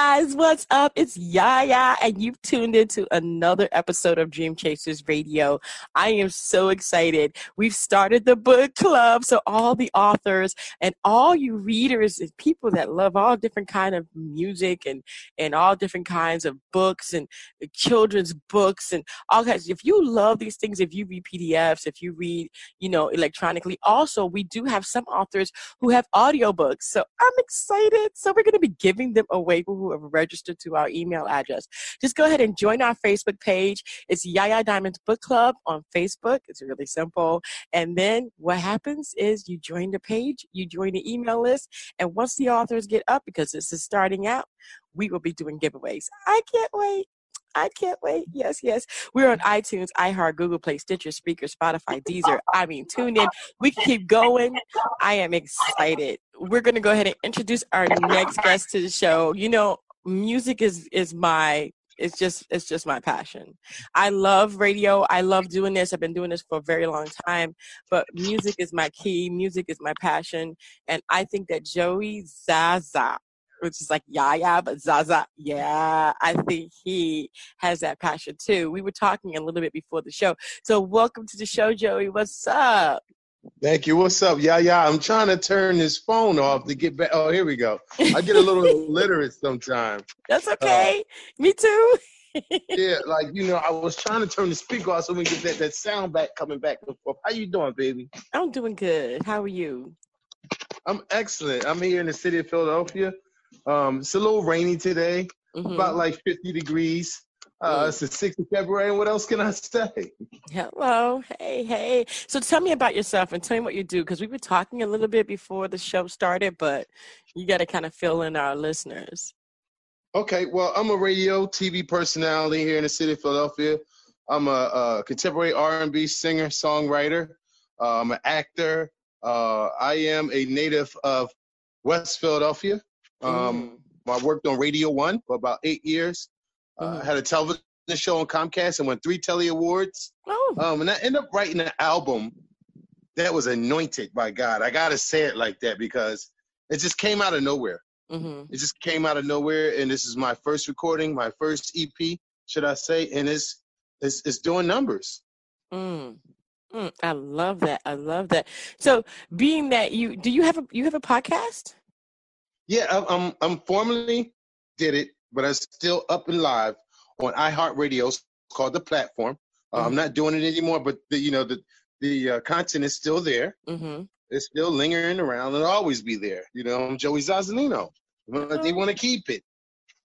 guys, what's up? It's Yaya, and you've tuned into another episode of Dream Chasers Radio. I am so excited. We've started the book club, so all the authors and all you readers and people that love all different kind of music and and all different kinds of books and uh, children's books and all kinds. If you love these things, if you read PDFs, if you read, you know, electronically, also we do have some authors who have audiobooks. So I'm excited. So we're going to be giving them away who have registered to our email address. Just go ahead and join our Facebook page. It's Yaya Diamonds Book Club on Facebook. It's really simple. And then what happens is you join the page, you join the email list, and once the authors get up, because this is starting out, we will be doing giveaways. I can't wait. I can't wait. Yes, yes. We're on iTunes, iHeart, Google Play, Stitcher, Spreaker, Spotify, Deezer. I mean, tune in. We can keep going. I am excited. We're going to go ahead and introduce our next guest to the show. You know, music is is my it's just it's just my passion. I love radio. I love doing this. I've been doing this for a very long time, but music is my key. Music is my passion, and I think that Joey Zaza which is like Yaya, but Zaza, yeah, I think he has that passion too. We were talking a little bit before the show. So welcome to the show, Joey. What's up? Thank you. What's up? Yeah, yeah. I'm trying to turn this phone off to get back. Oh, here we go. I get a little illiterate sometimes. That's uh, okay. Uh, Me too. yeah, like you know, I was trying to turn the speaker off so we get that, that sound back coming back and forth. How you doing, baby? I'm doing good. How are you? I'm excellent. I'm here in the city of Philadelphia. Um, it's a little rainy today, mm-hmm. about like 50 degrees. Uh, it's the 6th of February. and What else can I say? Hello. Hey, hey. So tell me about yourself and tell me what you do because we were talking a little bit before the show started, but you got to kind of fill in our listeners. Okay. Well, I'm a radio, TV personality here in the city of Philadelphia. I'm a, a contemporary R&B singer, songwriter. Uh, I'm an actor. Uh, I am a native of West Philadelphia. Um, mm. I worked on Radio One for about eight years. Uh, mm. had a television show on Comcast and won three Telly Awards. Oh. Um, and I ended up writing an album that was anointed by God. I gotta say it like that because it just came out of nowhere. Mm-hmm. It just came out of nowhere, and this is my first recording, my first EP, should I say? And it's it's, it's doing numbers. Mm. Mm, I love that. I love that. So, being that you do you have a you have a podcast? Yeah, I'm I'm formally did it, but I'm still up and live on iHeartRadio. It's called the platform. Uh, mm-hmm. I'm not doing it anymore, but the, you know the the uh, content is still there. Mm-hmm. It's still lingering around and always be there. You know, I'm Joey Zazalino. They want to keep it.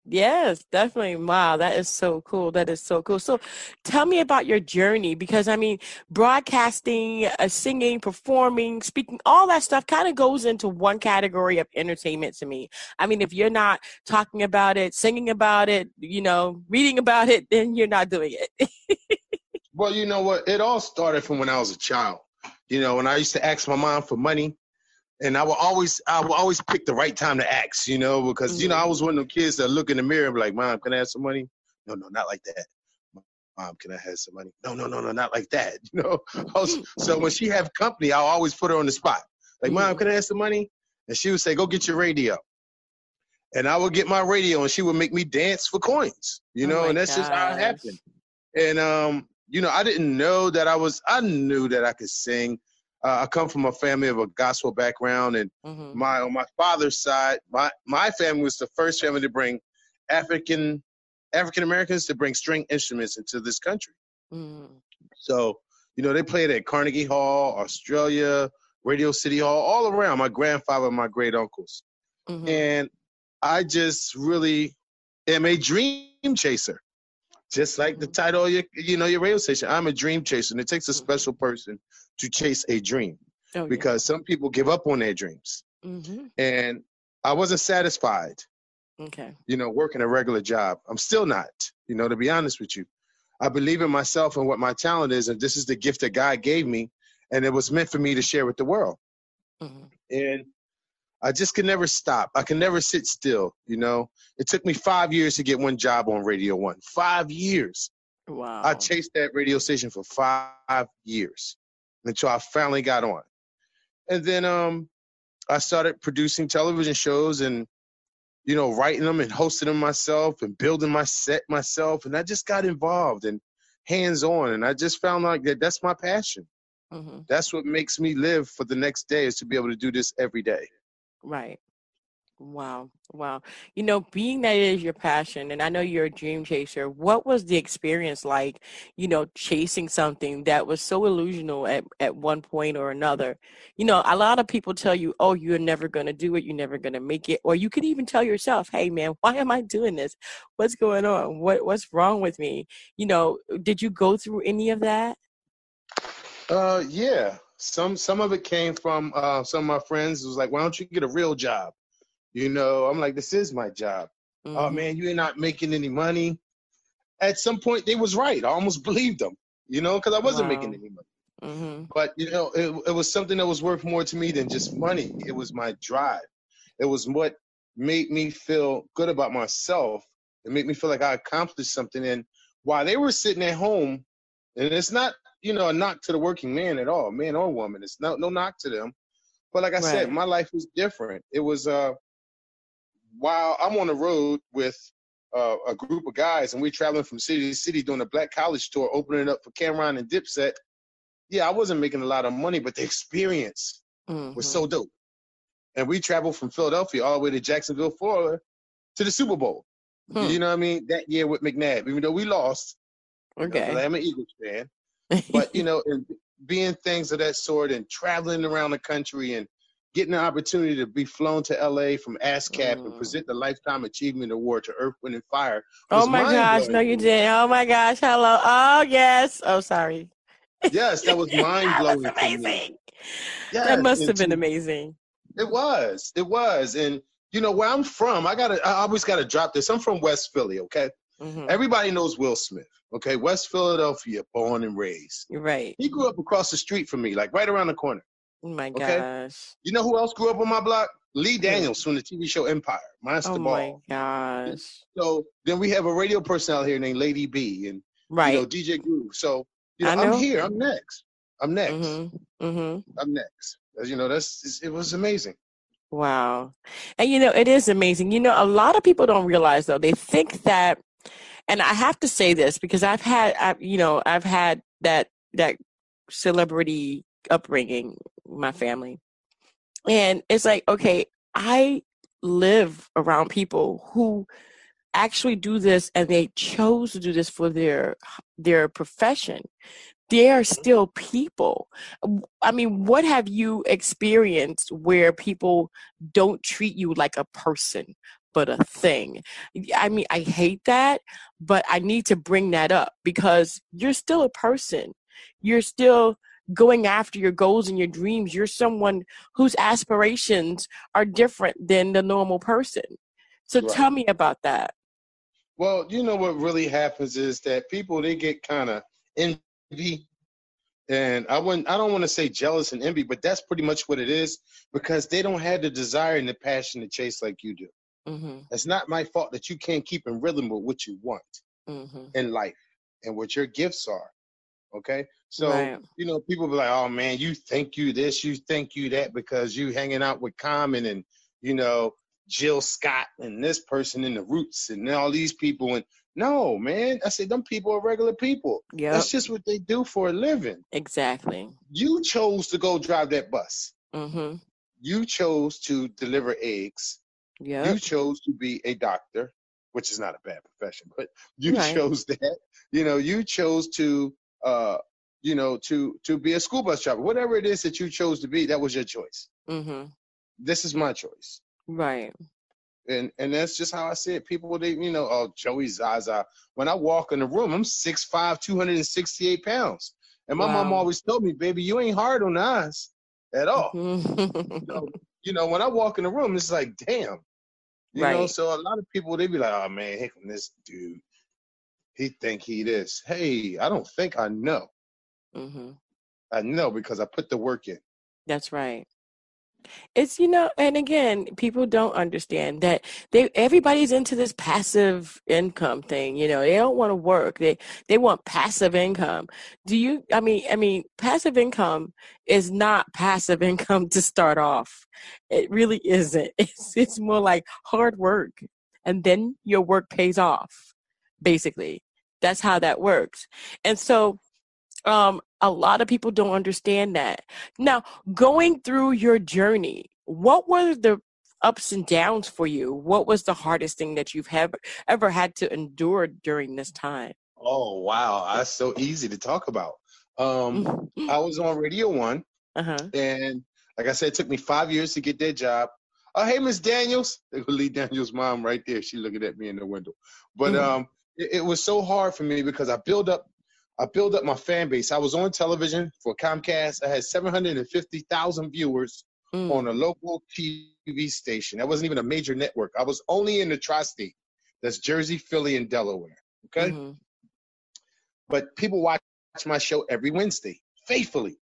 Yes, definitely. Wow, that is so cool. That is so cool. So, tell me about your journey because I mean, broadcasting, uh, singing, performing, speaking, all that stuff kind of goes into one category of entertainment to me. I mean, if you're not talking about it, singing about it, you know, reading about it, then you're not doing it. well, you know what? It all started from when I was a child. You know, when I used to ask my mom for money and I will always I will always pick the right time to ask, you know, because mm-hmm. you know I mm-hmm. was one of them kids that look in the mirror and be like, "Mom, can I have some money?" No, no, not like that. Mom, can I have some money? No, no, no, no, not like that. You know. Was, so when she have company, I'll always put her on the spot. Like, mm-hmm. Mom, can I have some money? And she would say, "Go get your radio." And I would get my radio, and she would make me dance for coins. You oh know, oh and that's gosh. just how it happened. And um, you know, I didn't know that I was. I knew that I could sing uh, I come from a family of a gospel background, and mm-hmm. my on my father's side, my my family was the first family to bring African African Americans to bring string instruments into this country. Mm. So you know they played at Carnegie Hall, Australia, Radio City Hall, all around. My grandfather, my great uncles, mm-hmm. and I just really am a dream chaser. Just like the mm-hmm. title of your, you know, your radio station. I'm a dream chaser, and it takes a mm-hmm. special person to chase a dream. Oh, because some people give up on their dreams. yeah. hmm And I wasn't satisfied, Okay. you know, working a regular job. I'm still not, you know, to be honest with you. I believe in myself and what my talent is, and this is the gift that God gave me, and it was meant for me to share with the world. hmm And I just could never stop. I can never sit still, you know. It took me five years to get one job on Radio One. Five years. Wow. I chased that radio station for five years until I finally got on. And then um, I started producing television shows and, you know, writing them and hosting them myself and building my set myself. And I just got involved and hands on. And I just found like that that's my passion. hmm That's what makes me live for the next day is to be able to do this every day. Right. Wow. Wow. You know, being that it is your passion, and I know you're a dream chaser, what was the experience like, you know, chasing something that was so illusional at, at one point or another? You know, a lot of people tell you, oh, you're never going to do it, you're never going to make it. Or you could even tell yourself, hey, man, why am I doing this? What's going on? What What's wrong with me? You know, did you go through any of that? Uh, yeah. Some some of it came from uh, some of my friends. It was like, why don't you get a real job? You know, I'm like, this is my job. Oh Mhm. man, you ain't not making any money. At some point, they was right. I almost believed them. You know, because I wasn't making any money. Mhm. But you know, it, it was something that was worth more to me than just money. It was my drive. It was what made me feel good about myself. It made me feel like I accomplished something. And while they were sitting at home, and it's not, you know, a knock to the working man at all, man or woman. It's no no knock to them. But like I said, my life was different. It was uh while I'm on the road with uh, a group of guys and we're traveling from city to city doing a black college tour, opening it up for Cam'ron and Dipset. Yeah, I wasn't making a lot of money, but the experience Mhm. was so dope. And we traveled from Philadelphia all the way to Jacksonville, Florida, to the Super Bowl. Hmm. You know what I mean? That year with McNabb, even though we lost. you know, 'cause Okay. I'm an Eagles fan. But you know, and being things of that sort and traveling around the country and getting the opportunity to be flown to LA from ASCAP and Mm. present the Lifetime Achievement Award to Earth, Wind, and Fire. Oh my gosh, no, you didn't. Oh my gosh, hello. Oh yes. Oh, sorry. Yes, that was mind that blowing. was amazing. Yes, that must have been to- amazing. It was. It was. And you know where I'm from, I gotta I always gotta drop this. I'm from West Philly, okay? Hmm Everybody knows Will Smith. Okay, West Philadelphia, born and raised. You're right. He grew up across the street from me, like right around the corner. Oh my Okay. gosh. You know who else grew up on my block? Lee? Daniels from the TV show Empire, Monster Oh Ball. my gosh. So then we have a radio personality here named Lady B and Right. you know DJ Groove. So you know, I know. I'm here. I'm next. I'm next. mm-hmm. Mm-hmm. I'm next. As you know, that's it was amazing. Wow. And you know, it is amazing. You know, a lot of people don't realize though, they think that and I have to say this because I've had I've you know, I've had that that celebrity upbringing, my family. And it's like, okay, I live around people who actually do this and they chose to do this for their their profession. They are still people. I mean what have you experienced where people don't treat you like a person but a thing i mean i hate that but i need to bring that up because you're still a person you're still going after your goals and your dreams you're someone whose aspirations are different than the normal person so Right. tell me about that Well, you know what really happens is that people they get kind of envy, and I wouldn't. I don't want to say jealous and envy, but that's pretty much what it is because they don't have the desire and the passion to chase like you do. Hmm It's not my fault that you can't keep in rhythm with what you want hmm in life and what your gifts are. Okay, so Right. you know people be like, "Oh man, you think you this, you think you that because you hanging out with Common and you know Jill Scott and this person in the Roots and all these people." And no, man, I said them people are regular people. Yep. That's just what they do for a living. Exactly. You chose to go drive that bus. Mm-hmm. You chose to deliver eggs. You chose to be a doctor, which is not a bad profession, but you Right. chose that. You know, you chose to, uh, you know, to to be a school bus driver. Whatever it is that you chose to be, that was your choice. Mm-hmm. This is my choice, Right. and and that's just how I see it. People, they, you know, oh Joey Zaza. When I walk in the room, I'm 6'5", 268 pounds, and my mom always told me, "Baby, you ain't hard on us." at all. you, know, you know, when I walk in the room, it's like, damn. You right. know, so a lot of people they be like, oh man, here come this dude. He think he this. Hey, I don't think I know. Mm-hmm. I know because I put the work in. That's right. It's you know, and again, people don't understand that they everybody's into this passive income thing. You know, they don't want to work. They they want passive income. Do you? I mean, I mean, passive income is not passive income to start off. It really isn't. It's it's more like hard work, and then your work pays off. Basically, that's how that works. And so um, a lot of people don't understand that. Now, going through your journey, what were the ups and downs for you? What was the hardest thing that you've ever ever had to endure during this time? Oh wow, that's so easy to talk about. Um, mm-hmm. I was on Radio One, uh-huh. and like I said, it took me five years to get that job. Oh, hey, Miss Daniels, Lee Daniels' mom, right there. She looking at me in the window. But mm-hmm. um, it, it, was so hard for me because I built up I built up my fan base. I was on television for Comcast. I had 750,000 viewers mm. on a local TV station. That wasn't even a major network. I was only in the tri-state. That's Jersey, Philly, and Delaware. Okay. Mm-hmm. But people watch my show every Wednesday, faithfully,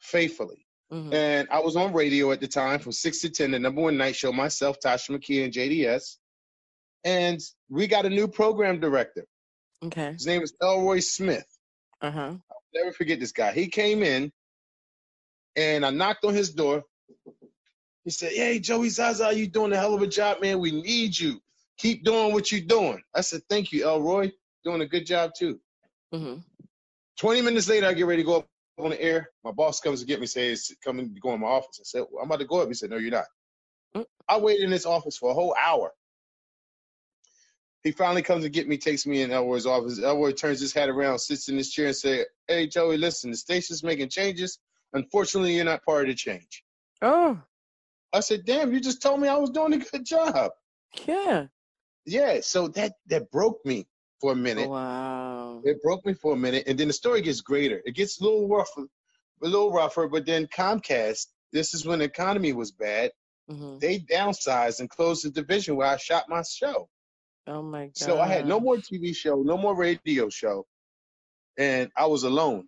faithfully. Mm-hmm. And I was on radio at the time from six to ten, the number one night show. Myself, Tasha McKee, and JDS. And we got a new program director. Okay. His name is Elroy Smith. Uh huh. I'll never forget this guy. He came in, and I knocked on his door. He said, "Hey, Joey Zaza, you doing a hell of a job, man. We need you. Keep doing what you're doing." I said, "Thank you, Elroy. Doing a good job too." Mm-hmm. Twenty minutes later, I get ready to go up on the air. My boss comes to get me, says, "Come and go in my office." I said, well, "I'm about to go up." He said, "No, you're not." Mm-hmm. I waited in this office for a whole hour. He finally comes to get me, takes me in Elroy's office. Elroy turns his hat around, sits in his chair, and say, "Hey, Joey, listen, the station's making changes. Unfortunately, you're not part of the change." Oh. I said, "Damn, you just told me I was doing a good job." Yeah. Yeah. So that that broke me for a minute. Wow. It broke me for a minute, and then the story gets greater. It gets a little rougher, a little rougher. But then Comcast, this is when the economy was bad. Mm-hmm. They downsized and closed the division where I shot my show. Oh my god. So I had no more TV show, no more radio show. And I was alone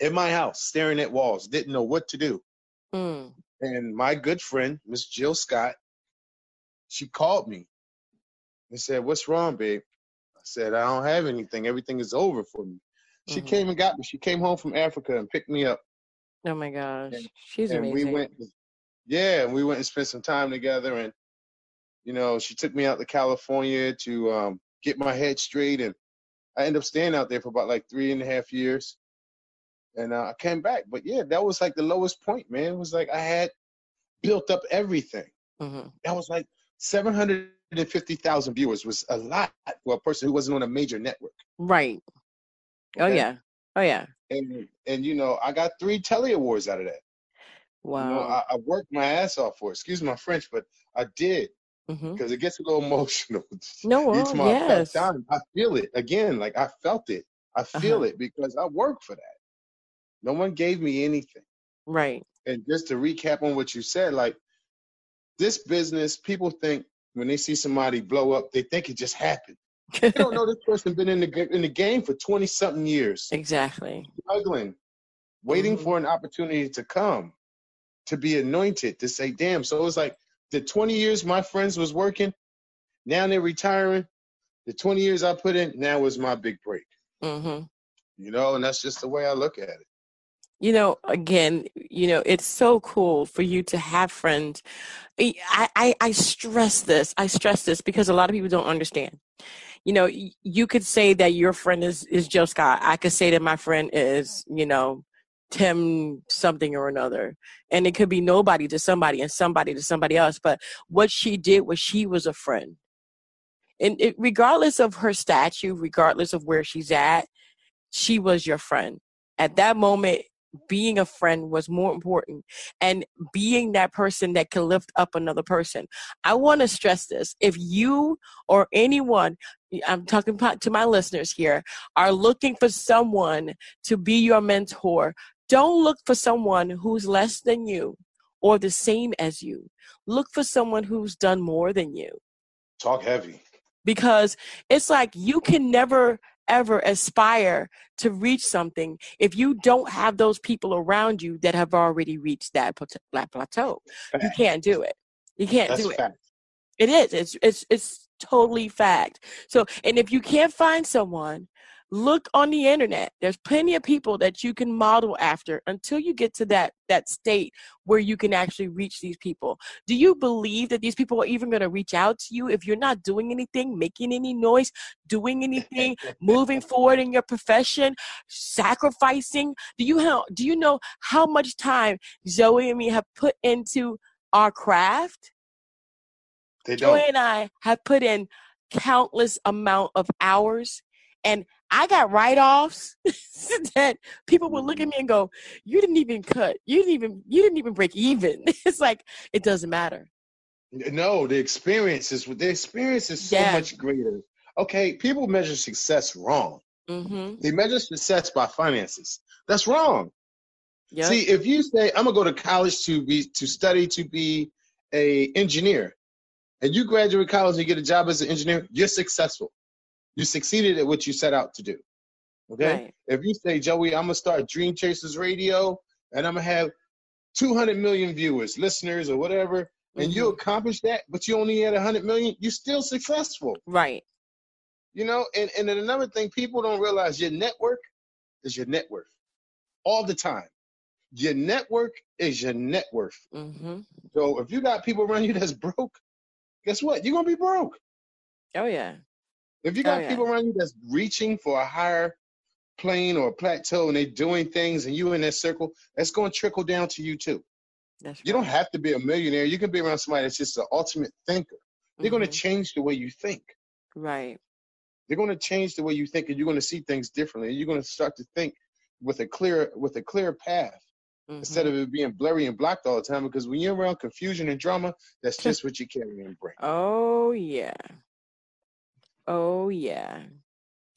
in my house, staring at walls, didn't know what to do. Mm. And my good friend, Miss Jill Scott, she called me and said, What's wrong, babe? I said, I don't have anything. Everything is over for me. She mm-hmm. came and got me. She came home from Africa and picked me up. Oh my gosh. And, She's and amazing. We went yeah, we went and spent some time together and you know, she took me out to California to um, get my head straight, and I ended up staying out there for about like three and a half years. And uh, I came back, but yeah, that was like the lowest point, man. It was like I had built up everything. Mm-hmm. That was like seven hundred and fifty thousand viewers was a lot for a person who wasn't on a major network. Right. Oh and, yeah. Oh yeah. And and you know, I got three Telly Awards out of that. Wow. You know, I, I, worked my ass off for it. Excuse my French, but I did because mm-hmm. it gets a little emotional. No, Each time yes. I, I feel it again. Like I felt it. I feel uh-huh. it because I work for that. No one gave me anything. Right. And just to recap on what you said, like this business, people think when they see somebody blow up, they think it just happened. they don't know this person been in the in the game for twenty something years. Exactly. Struggling, waiting mm-hmm. for an opportunity to come, to be anointed, to say, "Damn!" So it's like the 20 years my friends was working, now they're retiring. The 20 years I put in, now was my big break. Mm-hmm. You know, and that's just the way I look at it. You know, again, you know, it's so cool for you to have friends. I, I, I stress this. I stress this because a lot of people don't understand. You know, you could say that your friend is is joe Scott. I could say that my friend is, you know, Tim something or another. And it could be nobody to somebody and somebody to somebody else. But what she did was she was a friend. And it, regardless of her statue, regardless of where she's at, she was your friend. At that moment, being a friend was more important and being that person that can lift up another person. I want to stress this. If you or anyone, I'm talking to my listeners here, are looking for someone to be your mentor, don't look for someone who's less than you or the same as you. Look for someone who's done more than you. Talk heavy. Because it's like you can never ever aspire to reach something if you don't have those people around you that have already reached that plateau. You can't do it. You can't That's do it. fact. It is. It's it's it's totally fact. So, and if you can't find someone, look on the internet. There's plenty of people that you can model after until you get to that that state where you can actually reach these people. Do you believe that these people are even going to reach out to you if you're not doing anything, making any noise, doing anything, moving forward in your profession, sacrificing? Do you have, do you know how much time Zoe and me have put into our craft? They don't. Zoe and I have put in countless amount of hours and I got write-offs that people would look at me and go, You didn't even cut. You didn't even you didn't even break even. It's like it doesn't matter. No, the experience is the experience is so Yeah. much greater. Okay, people measure success wrong. Mm-hmm. They measure success by finances. That's wrong. Yep. See, if you say I'm gonna go to college to be to study to be a engineer, and you graduate college and get a job as an engineer, you're successful. You succeeded at what you set out to do. Okay. Right. If you say, Joey, I'm gonna start Dream Chasers Radio, and I'm gonna have 200 million viewers, listeners, or whatever, and you Mhm. accomplish that, but you only had 100 million, you're still successful. Right. You know, and, and then another thing people don't realize your network is your net worth all the time. Your network is your net worth. Mm-hmm. So if you got people around you that's broke, guess what? You're gonna be broke. Oh yeah. If you Oh, got yeah. people around you that's reaching for a higher plane or plateau and they're doing things and you in that circle, that's gonna trickle down to you too. That's You don't have to be a millionaire. You can be around somebody that's just an ultimate thinker. They're gonna Mhm. change the way you think. Right. they're going to change the way you think and you're going to see things differently you're going to start to think with a clear with a clear path instead Mhm. of it being blurry and blocked all the time because when you're around confusion and drama that's just what you carry and bring Oh yeah. Oh yeah.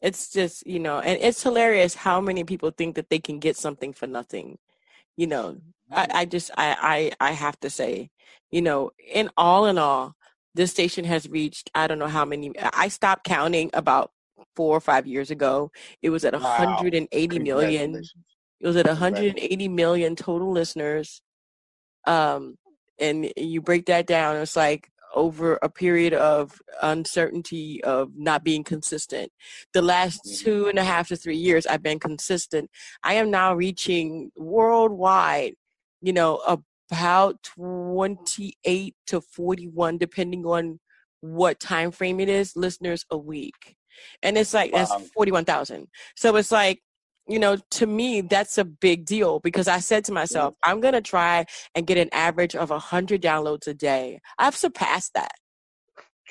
It's just, you know, and it's hilarious how many people think that they can get something for nothing. You know, I, I just I, I I have to say, you know, in all in all, this station has reached I don't know how many I stopped counting about four or five years ago. It was at Wow. 180 million. It was at 180 million total listeners. Um, and you break that down, it's like over a period of uncertainty of not being consistent. The last Mhm. two and a half to three years, I've been consistent. I am now reaching worldwide, you know, about 28 to 41, depending on what time frame it is, listeners a week. And it's like, Wow. that's 41,000. So it's like, you know, to me, that's a big deal because I said to myself, I'm going to try and get an average of 100 downloads a day. I've surpassed that.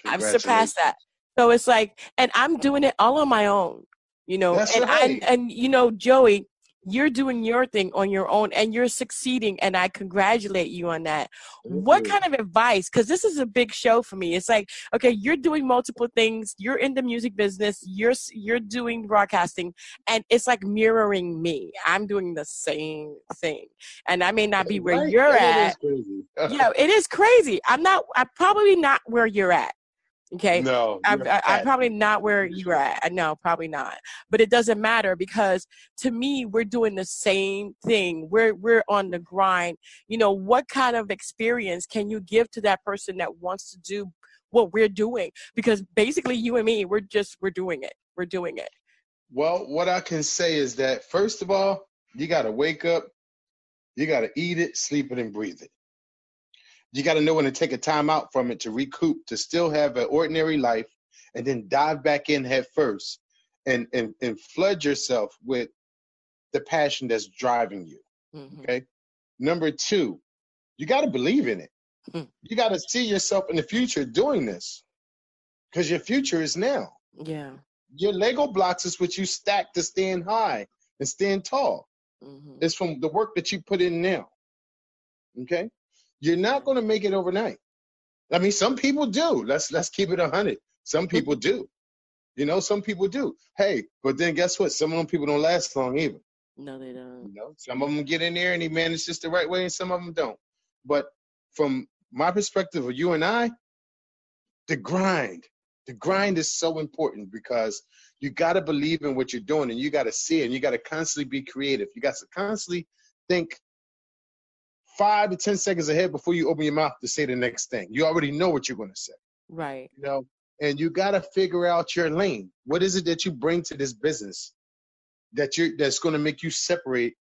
I've surpassed that. So it's like, and I'm doing it all on my own, you know, That's and right. I, and you know, Joey, you're doing your thing on your own and you're succeeding and I congratulate you on that. What kind of advice? Because this is a big show for me. It's like, okay, you're doing multiple things. You're in the music business. You're you're doing broadcasting, and it's like mirroring me. I'm doing the same thing, and I may not be where Right? you're at. Yeah, it is crazy. I'm not. I'm probably not where you're at. Okay. no I'm, I- I'm probably not where you're at. No, probably not. But it doesn't matter because to me, we're doing the same thing. We're we're on the grind. You know, what kind of experience can you give to that person that wants to do what we're doing? Because basically, you and me, we're just we're doing it. We're doing it. well what i can say is that first of all you got to wake up you got to eat it sleep it and breathe it you got to know when to take a time out from it to recoup to still have an ordinary life and then dive back in head first and and, and flood yourself with the passion that's driving you Mhm. okay number two you got to believe in it Hmm. you got to see yourself in the future doing this because your future is now Yeah. your lego blocks is what you stack to stand high and stand tall hmm it's from the work that you put in now. Okay? You're not going to make it overnight. I mean, some people do. Let's let's keep it hundred. Some mm-hmm. people do. You know, some people do. Hey, but then guess what? Some of them people don't last long either. No, they don't. You know, some of them get in there and they manage this the right way, and some of them don't. But from my perspective of you and I, the grind, the mm-hmm. grind is so important because you got to believe in what you're doing and you got to see it and you got to constantly be creative. You got to constantly think five to 10 seconds ahead before you open your mouth to say the next thing. You already know what you're going to say. Right. You know, and you got to figure out your lane. What is it that you bring to this business that you that's going to make you separate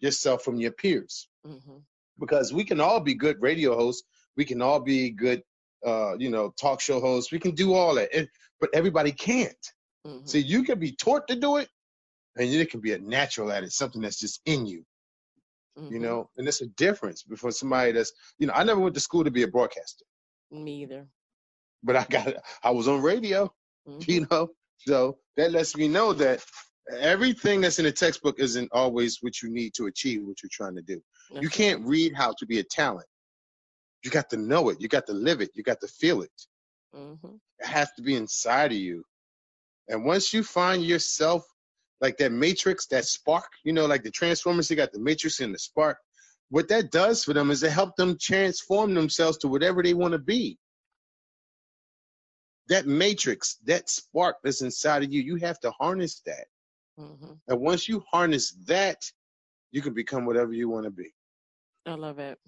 yourself from your peers? Mm-hmm. Because we can all be good radio hosts, we can all be good, uh, you know, talk show hosts. We can do all that, and, but everybody can't. Mm-hmm. See, you can be taught to do it, and you can be a natural at it, something that's just in you. Mm-hmm. You know, and it's a difference before somebody that's, you know, I never went to school to be a broadcaster, Me either. but I got, I was on radio. Mhm. you know so that lets me know that everything that's in the textbook isn't always what you need to achieve what you're trying to do you can't read how to be a talent you got to know it you got to live it you got to feel it Mhm. it has to be inside of you and once you find yourself like that matrix that spark you know like the transformers they got the matrix and the spark what that does for them is it helps them transform themselves to whatever they want to be that matrix that spark that's inside of you you have to harness that Mhm. and once you harness that you can become whatever you want to be I love it.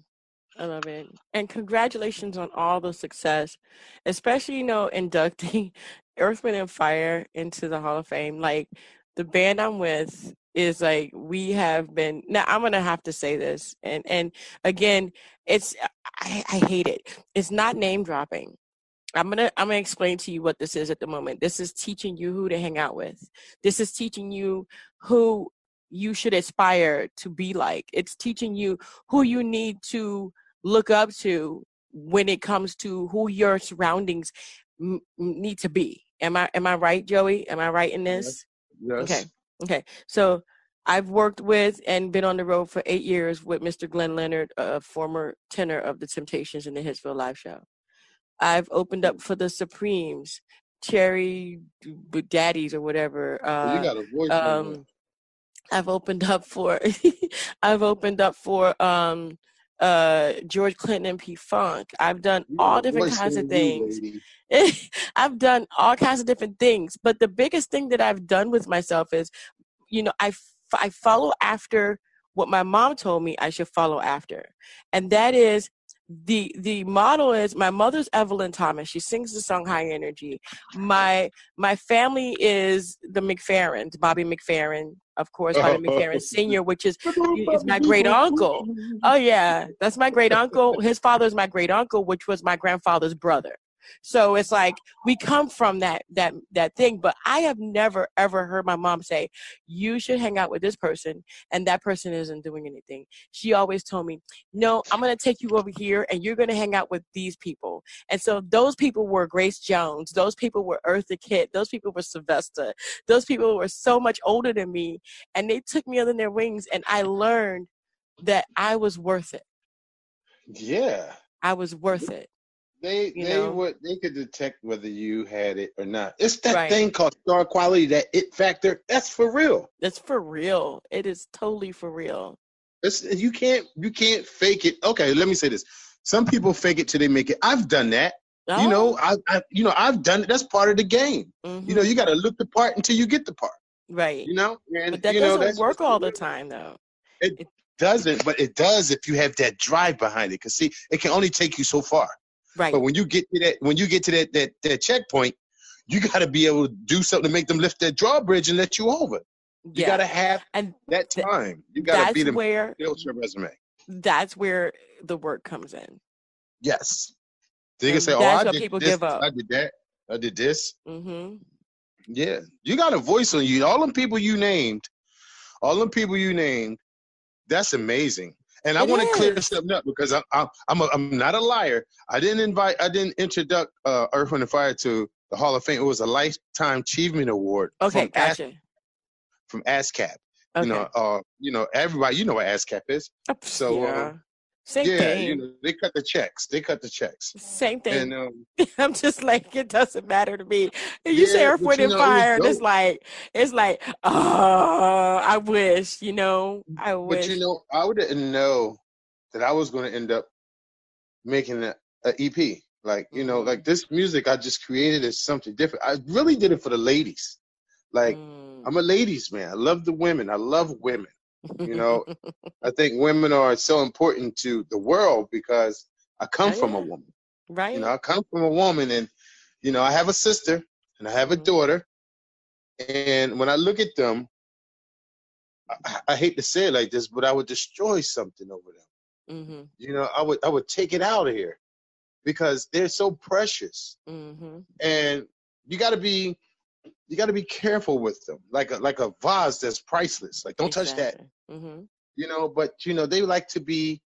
I love it. And congratulations on all the success, especially, you know, inducting Earth Wind and Fire into the Hall of Fame. Like, the band I'm with is like, we have been, now I'm to have to say this. And, and again, it's, uh, I, I hate it. It's not name dropping. I'm gonna I'm gonna explain to you what this is at the moment. This is teaching you who to hang out with. This is teaching you who you should aspire to be like. It's teaching you who you need to look up to when it comes to who your surroundings m- need to be. Am I am I right, Joey? Am I right in this? Yes Okay. Okay. So I've worked with and been on the road for eight years with Mr. Glenn Leonard, a former tenor of the Temptations in the Hitsville Live Show. I've opened up for the Supremes, Cherry Daddies or whatever. Well, you Uh, got a voice um. I've opened up for I've opened up for um uh George Clinton and P Funk. I've done You all different kinds of things. I've done all kinds of different things, but the biggest thing that I've done with myself is, you know, I, f- I follow after what my mom told me I should follow after, and that is the the model is my mother's Evelyn Thomas. She sings the song High Energy. My my family is the McFerrins, Bobby McFerrin, of course, Bobby McFerrin Senior, which is is my great uncle. Oh yeah, that's my great uncle. His father is my great uncle, which was my grandfather's brother. So it's like we come from that that that thing. But I have never ever heard my mom say, "You should hang out with this person," and that person isn't doing anything. She always told me, "No, I'm gonna take you over here, and you're gonna hang out with these people." And so those people were Grace Jones. Those people were Eartha Kitt. Those people were Sylvester. Those people were so much older than me, and they took me under their wings, and I learned that I was worth it. yeah I was worth it. They You they know? would they could detect whether you had it or not it's that Right. thing called star quality that it factor that's for real That's for real. It is totally for real. It's, you can't you can't fake it. Okay, let me say this. Some people fake it till they make it. I've done that. You know, I, I you know I've done it. That's part of the game. Mhm. You know, you got to look the part until you get the part. right. You know, and But that you doesn't that's work all the time, though. It doesn't, but it does if you have that drive behind it. Cause see, it can only take you so far. Right. But when you get to that, when you get to that that that checkpoint, you got to be able to do something to make them lift that drawbridge and let you over. You yeah. got to have and that th- time. You got to be the where build your resume. that's where the work comes in. Yes. They can say, "Oh, I did people this, give up. I did that. I did this." Mm-hmm. Yeah, you got a voice on you. All them people you named, all them people you named, that's amazing. And I want to clear something up because I'm I'm I'm, a, I'm not a liar. I didn't invite, I didn't introduce uh, Earth Wind and Fire to the Hall of Fame. It was a lifetime achievement award Okay, from AS, from ASCAP. Okay. You know, uh, you know everybody. You know what ASCAP is. So, uh, yeah. Same yeah, thing. you know, they cut the checks. They cut the checks. Same thing. And um, I'm just like, it doesn't matter to me. You say Yeah, Earth, but Wind, you and know, it was Fire, and it's like, it's like, oh, I wish, you know, I wish. but you know, I didn't know that I was going to end up making a, a EP. Like, you know, Mhm. like this music I just created is something different. I really did it for the ladies. Like, Mm. I'm a ladies man. I love the women. I love women. You know, I think women are so important to the world because I come Oh, from a woman. right? You know, I come from a woman, and you know, I have a sister and I have a Mhm. daughter. And when I look at them, I, I hate to say it like this, but I would destroy something over them. mm-hmm. You know, I would I would take it out of here because they're so precious, Mm-hmm. and you got to be you got to be careful with them, like a like a vase that's priceless. Like don't touch that. Mm-hmm. You know, but you know they like to be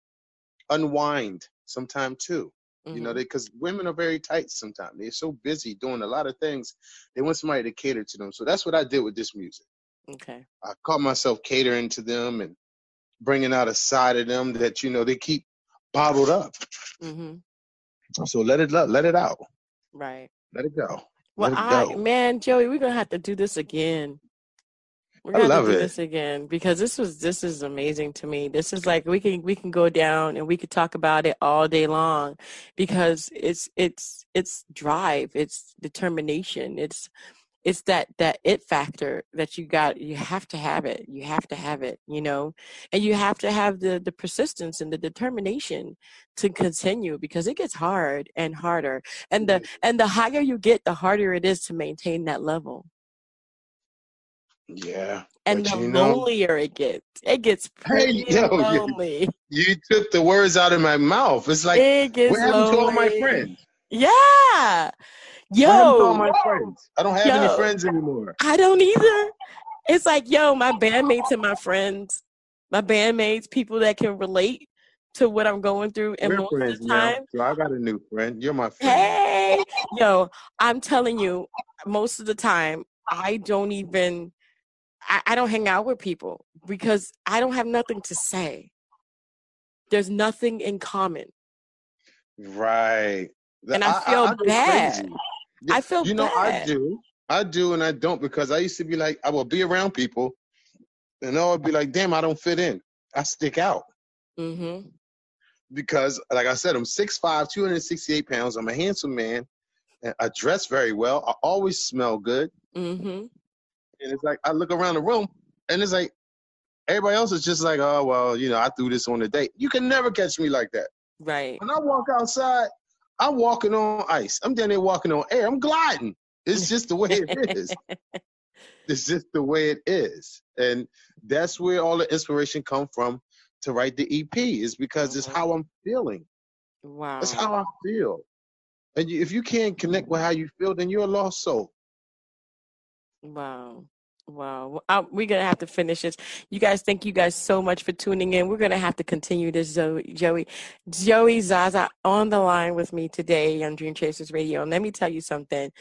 unwind sometime too. You know, Mm-hmm. because women are very tight sometimes. They're so busy doing a lot of things. They want somebody to cater to them. So that's what I did with this music. okay. I caught myself catering to them and bringing out a side of them that you know they keep bottled up. Mm-hmm. So let it let it out. Right. Let it go. Well, I man, Joey, we're gonna have to do this again. We're I gonna have love do it. this again because this was this is amazing to me. This is like we can we can go down and we could talk about it all day long because it's it's it's drive, it's determination, it's it's that that it factor that you got you have to have it you have to have it you know and you have to have the the persistence and the determination to continue because it gets hard and harder and the and the higher you get the harder it is to maintain that level Yeah. and the you know- lonelier it gets it gets Hey, yo, you- lonely You took the words out of my mouth. It's like it gets what happened to all my friends? yeah What to all yo my friends? I don't have any friends anymore. I don't either. It's like, yo, my bandmates and my friends, my bandmates, people that can relate to what I'm going through. And We're most of friends the now. time, So I got a new friend. You're my friend. hey, yo, I'm telling you, most of the time, I don't even, I, I don't hang out with people because I don't have nothing to say. There's nothing in common. Right. And I feel go bad. I feel You know, I do. I do and I don't because I used to be like, I will be around people and I would be like, damn, I don't fit in. I stick out Mm-hmm. because, like I said, I'm 6'5, 268 pounds. I'm a handsome man. And I dress very well. I always smell good. Mm-hmm. And it's like, I look around the room and it's like, everybody else is just like, oh, well, you know, I threw this on a date. You can never catch me like that. Right. When I walk outside, I'm walking on ice. I'm down there walking on air. I'm gliding. It's just the way it is. it's just the way it is. And that's where all the inspiration come from to write the EP is because it's Mhm. how I'm feeling. Wow. That's how I feel. And if you can't connect with how you feel, then you're a lost soul. Wow. Wow. We're going to have to finish this. You guys, thank you guys so much for tuning in. We're going to have to continue this, Zoe, Joey. Joey Zaza on the line with me today on Dream Chasers Radio. And let me tell you something.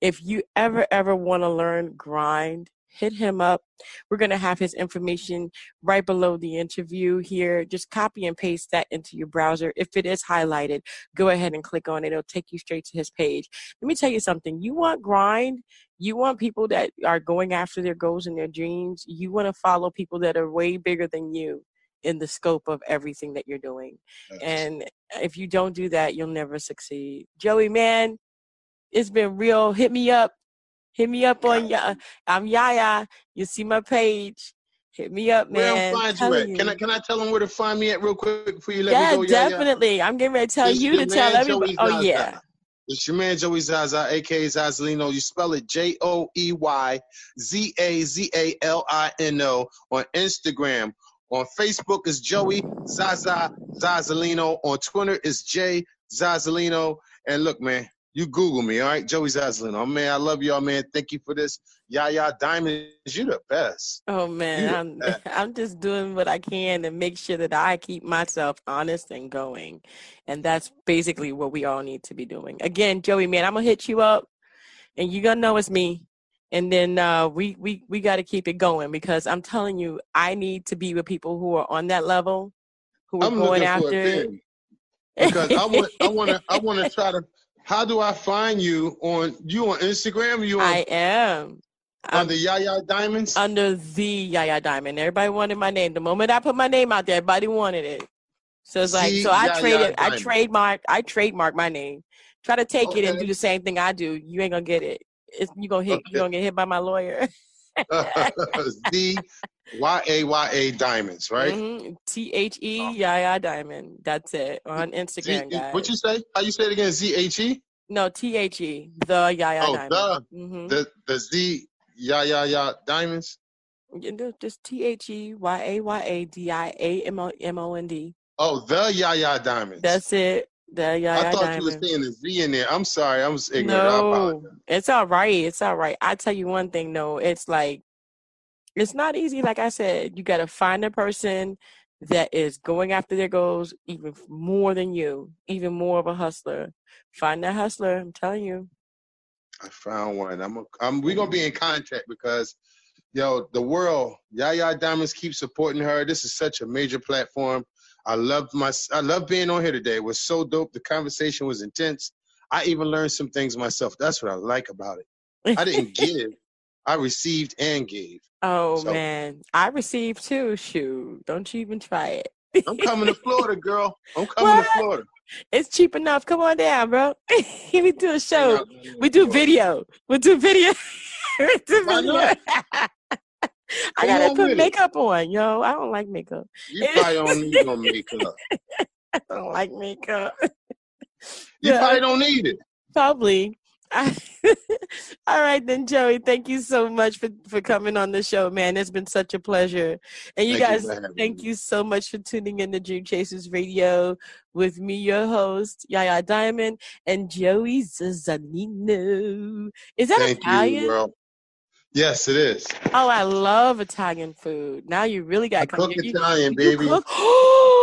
If you ever, ever want to learn grind, hit him up. We're going to have his information right below the interview here. Just copy and paste that into your browser. If it is highlighted, go ahead and click on it. It'll take you straight to his page. Let me tell you something. You want grind? You want people that are going after their goals and their dreams. You want to follow people that are way bigger than you in the scope of everything that you're doing. And uh, if you don't do that, you'll never succeed. Joey, man, it's been real. Hit me up. Hit me up on ya. I'm Yaya. You see my page. Hit me up, where man. I'm find you Telling at? Can I can I tell them where to find me at real quick before you let yeah, me go? Yeah, definitely. I'm getting ready to tell It's you to tell everybody. Oh yeah. It's your man Joey Zaza, aka Zazalino. You spell it J O E Y Z A Z A L I N O on Instagram. On Facebook is Joey Zaza Zazalino. On Twitter is J Zazalino. And look, man, you Google me, all right? Joey Zazalino. Oh, man, I love y'all, man. Thank you for this. Yaya Diamond, you the best. Oh man, I'm Yeah. I'm just doing what I can to make sure that I keep myself honest and going. And that's basically what we all need to be doing. Again, Joey man, I'm gonna hit you up and you're gonna know it's me. And then uh, we we we gotta keep it going because I'm telling you, I need to be with people who are on that level, who are I'm going after for a it. thing because I want I want to I want to try to. How do I find you on you on Instagram? You on, I am. Um, I'm Yaya Diamonds? under the Yaya Diamond. Everybody wanted my name. The moment I put my name out there, everybody wanted it. So it's like, so I Yaya traded, I trademark, I trademark my name. Try to take it and do the same thing I do. You ain't gonna get it. It's, you gonna hit. Okay. You gonna get hit by my lawyer. the Y A Y A Diamonds, right? Mhm. T H E Yaya Diamond. That's it on Z- Instagram, guys. what you say? How you say it again? Z H E? No, T H E. The Yaya Oh, Diamond. hmm The the Z Ya Ya Ya Diamonds. Just T H E Y A Y A D I A M O M O N D. Oh, the Ya Ya Diamonds. That's it. The Yaya I thought you were saying the Z in there. I'm sorry, I was ignorant. No, it's all right. It's all right. I tell you one thing though, it's like it's not easy. Like I said, you got to find a person that is going after their goals even more than you, even more of a hustler. Find that hustler. I'm telling you. I found one. I'm, a, I'm we're gonna be mm-hmm. in contact because yo, the world, Yaya Diamonds keep supporting her. This is such a major platform. I love my I love being on here today. It was so dope. The conversation was intense. I even learned some things myself. That's what I like about it. I didn't give. I received and gave. oh So- man, I received too. Shoot, don't you even try it. I'm coming to Florida, girl. I'm coming What? to Florida. It's cheap enough. Come on down, bro. we do a show. We do video. We do video. we do video. I gotta put makeup on, yo. I don't like makeup. You probably don't need no makeup. I don't like makeup. You Yeah. probably don't need it. Probably. All right then, Joey. Thank you so much for, for coming on the show, man. It's been such a pleasure. And you Thank guys, having thank you so much for tuning in to Dream Chasers Radio with me, your host, Yaya Diamond, and Joey Zazalino. Is that Thank Italian? you, girl. Yes, it is. Oh, I love Italian food. Now you really got to come. cook You- you- Italian, you baby. cook- oh!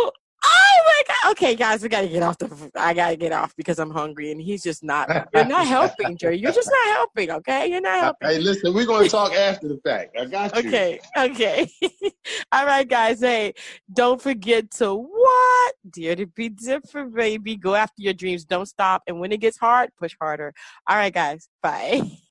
Okay, guys, we gotta get off the. I gotta get off because I'm hungry, and he's just not. You're not helping, Joey. You're just not helping. Okay, you're not helping. Hey, listen, we're going to talk after the fact. I got you. Okay, okay. All right, guys. Hey, don't forget to what? Dare to be different, baby. Go after your dreams. Don't stop. And when it gets hard, push harder. All right, guys. Bye.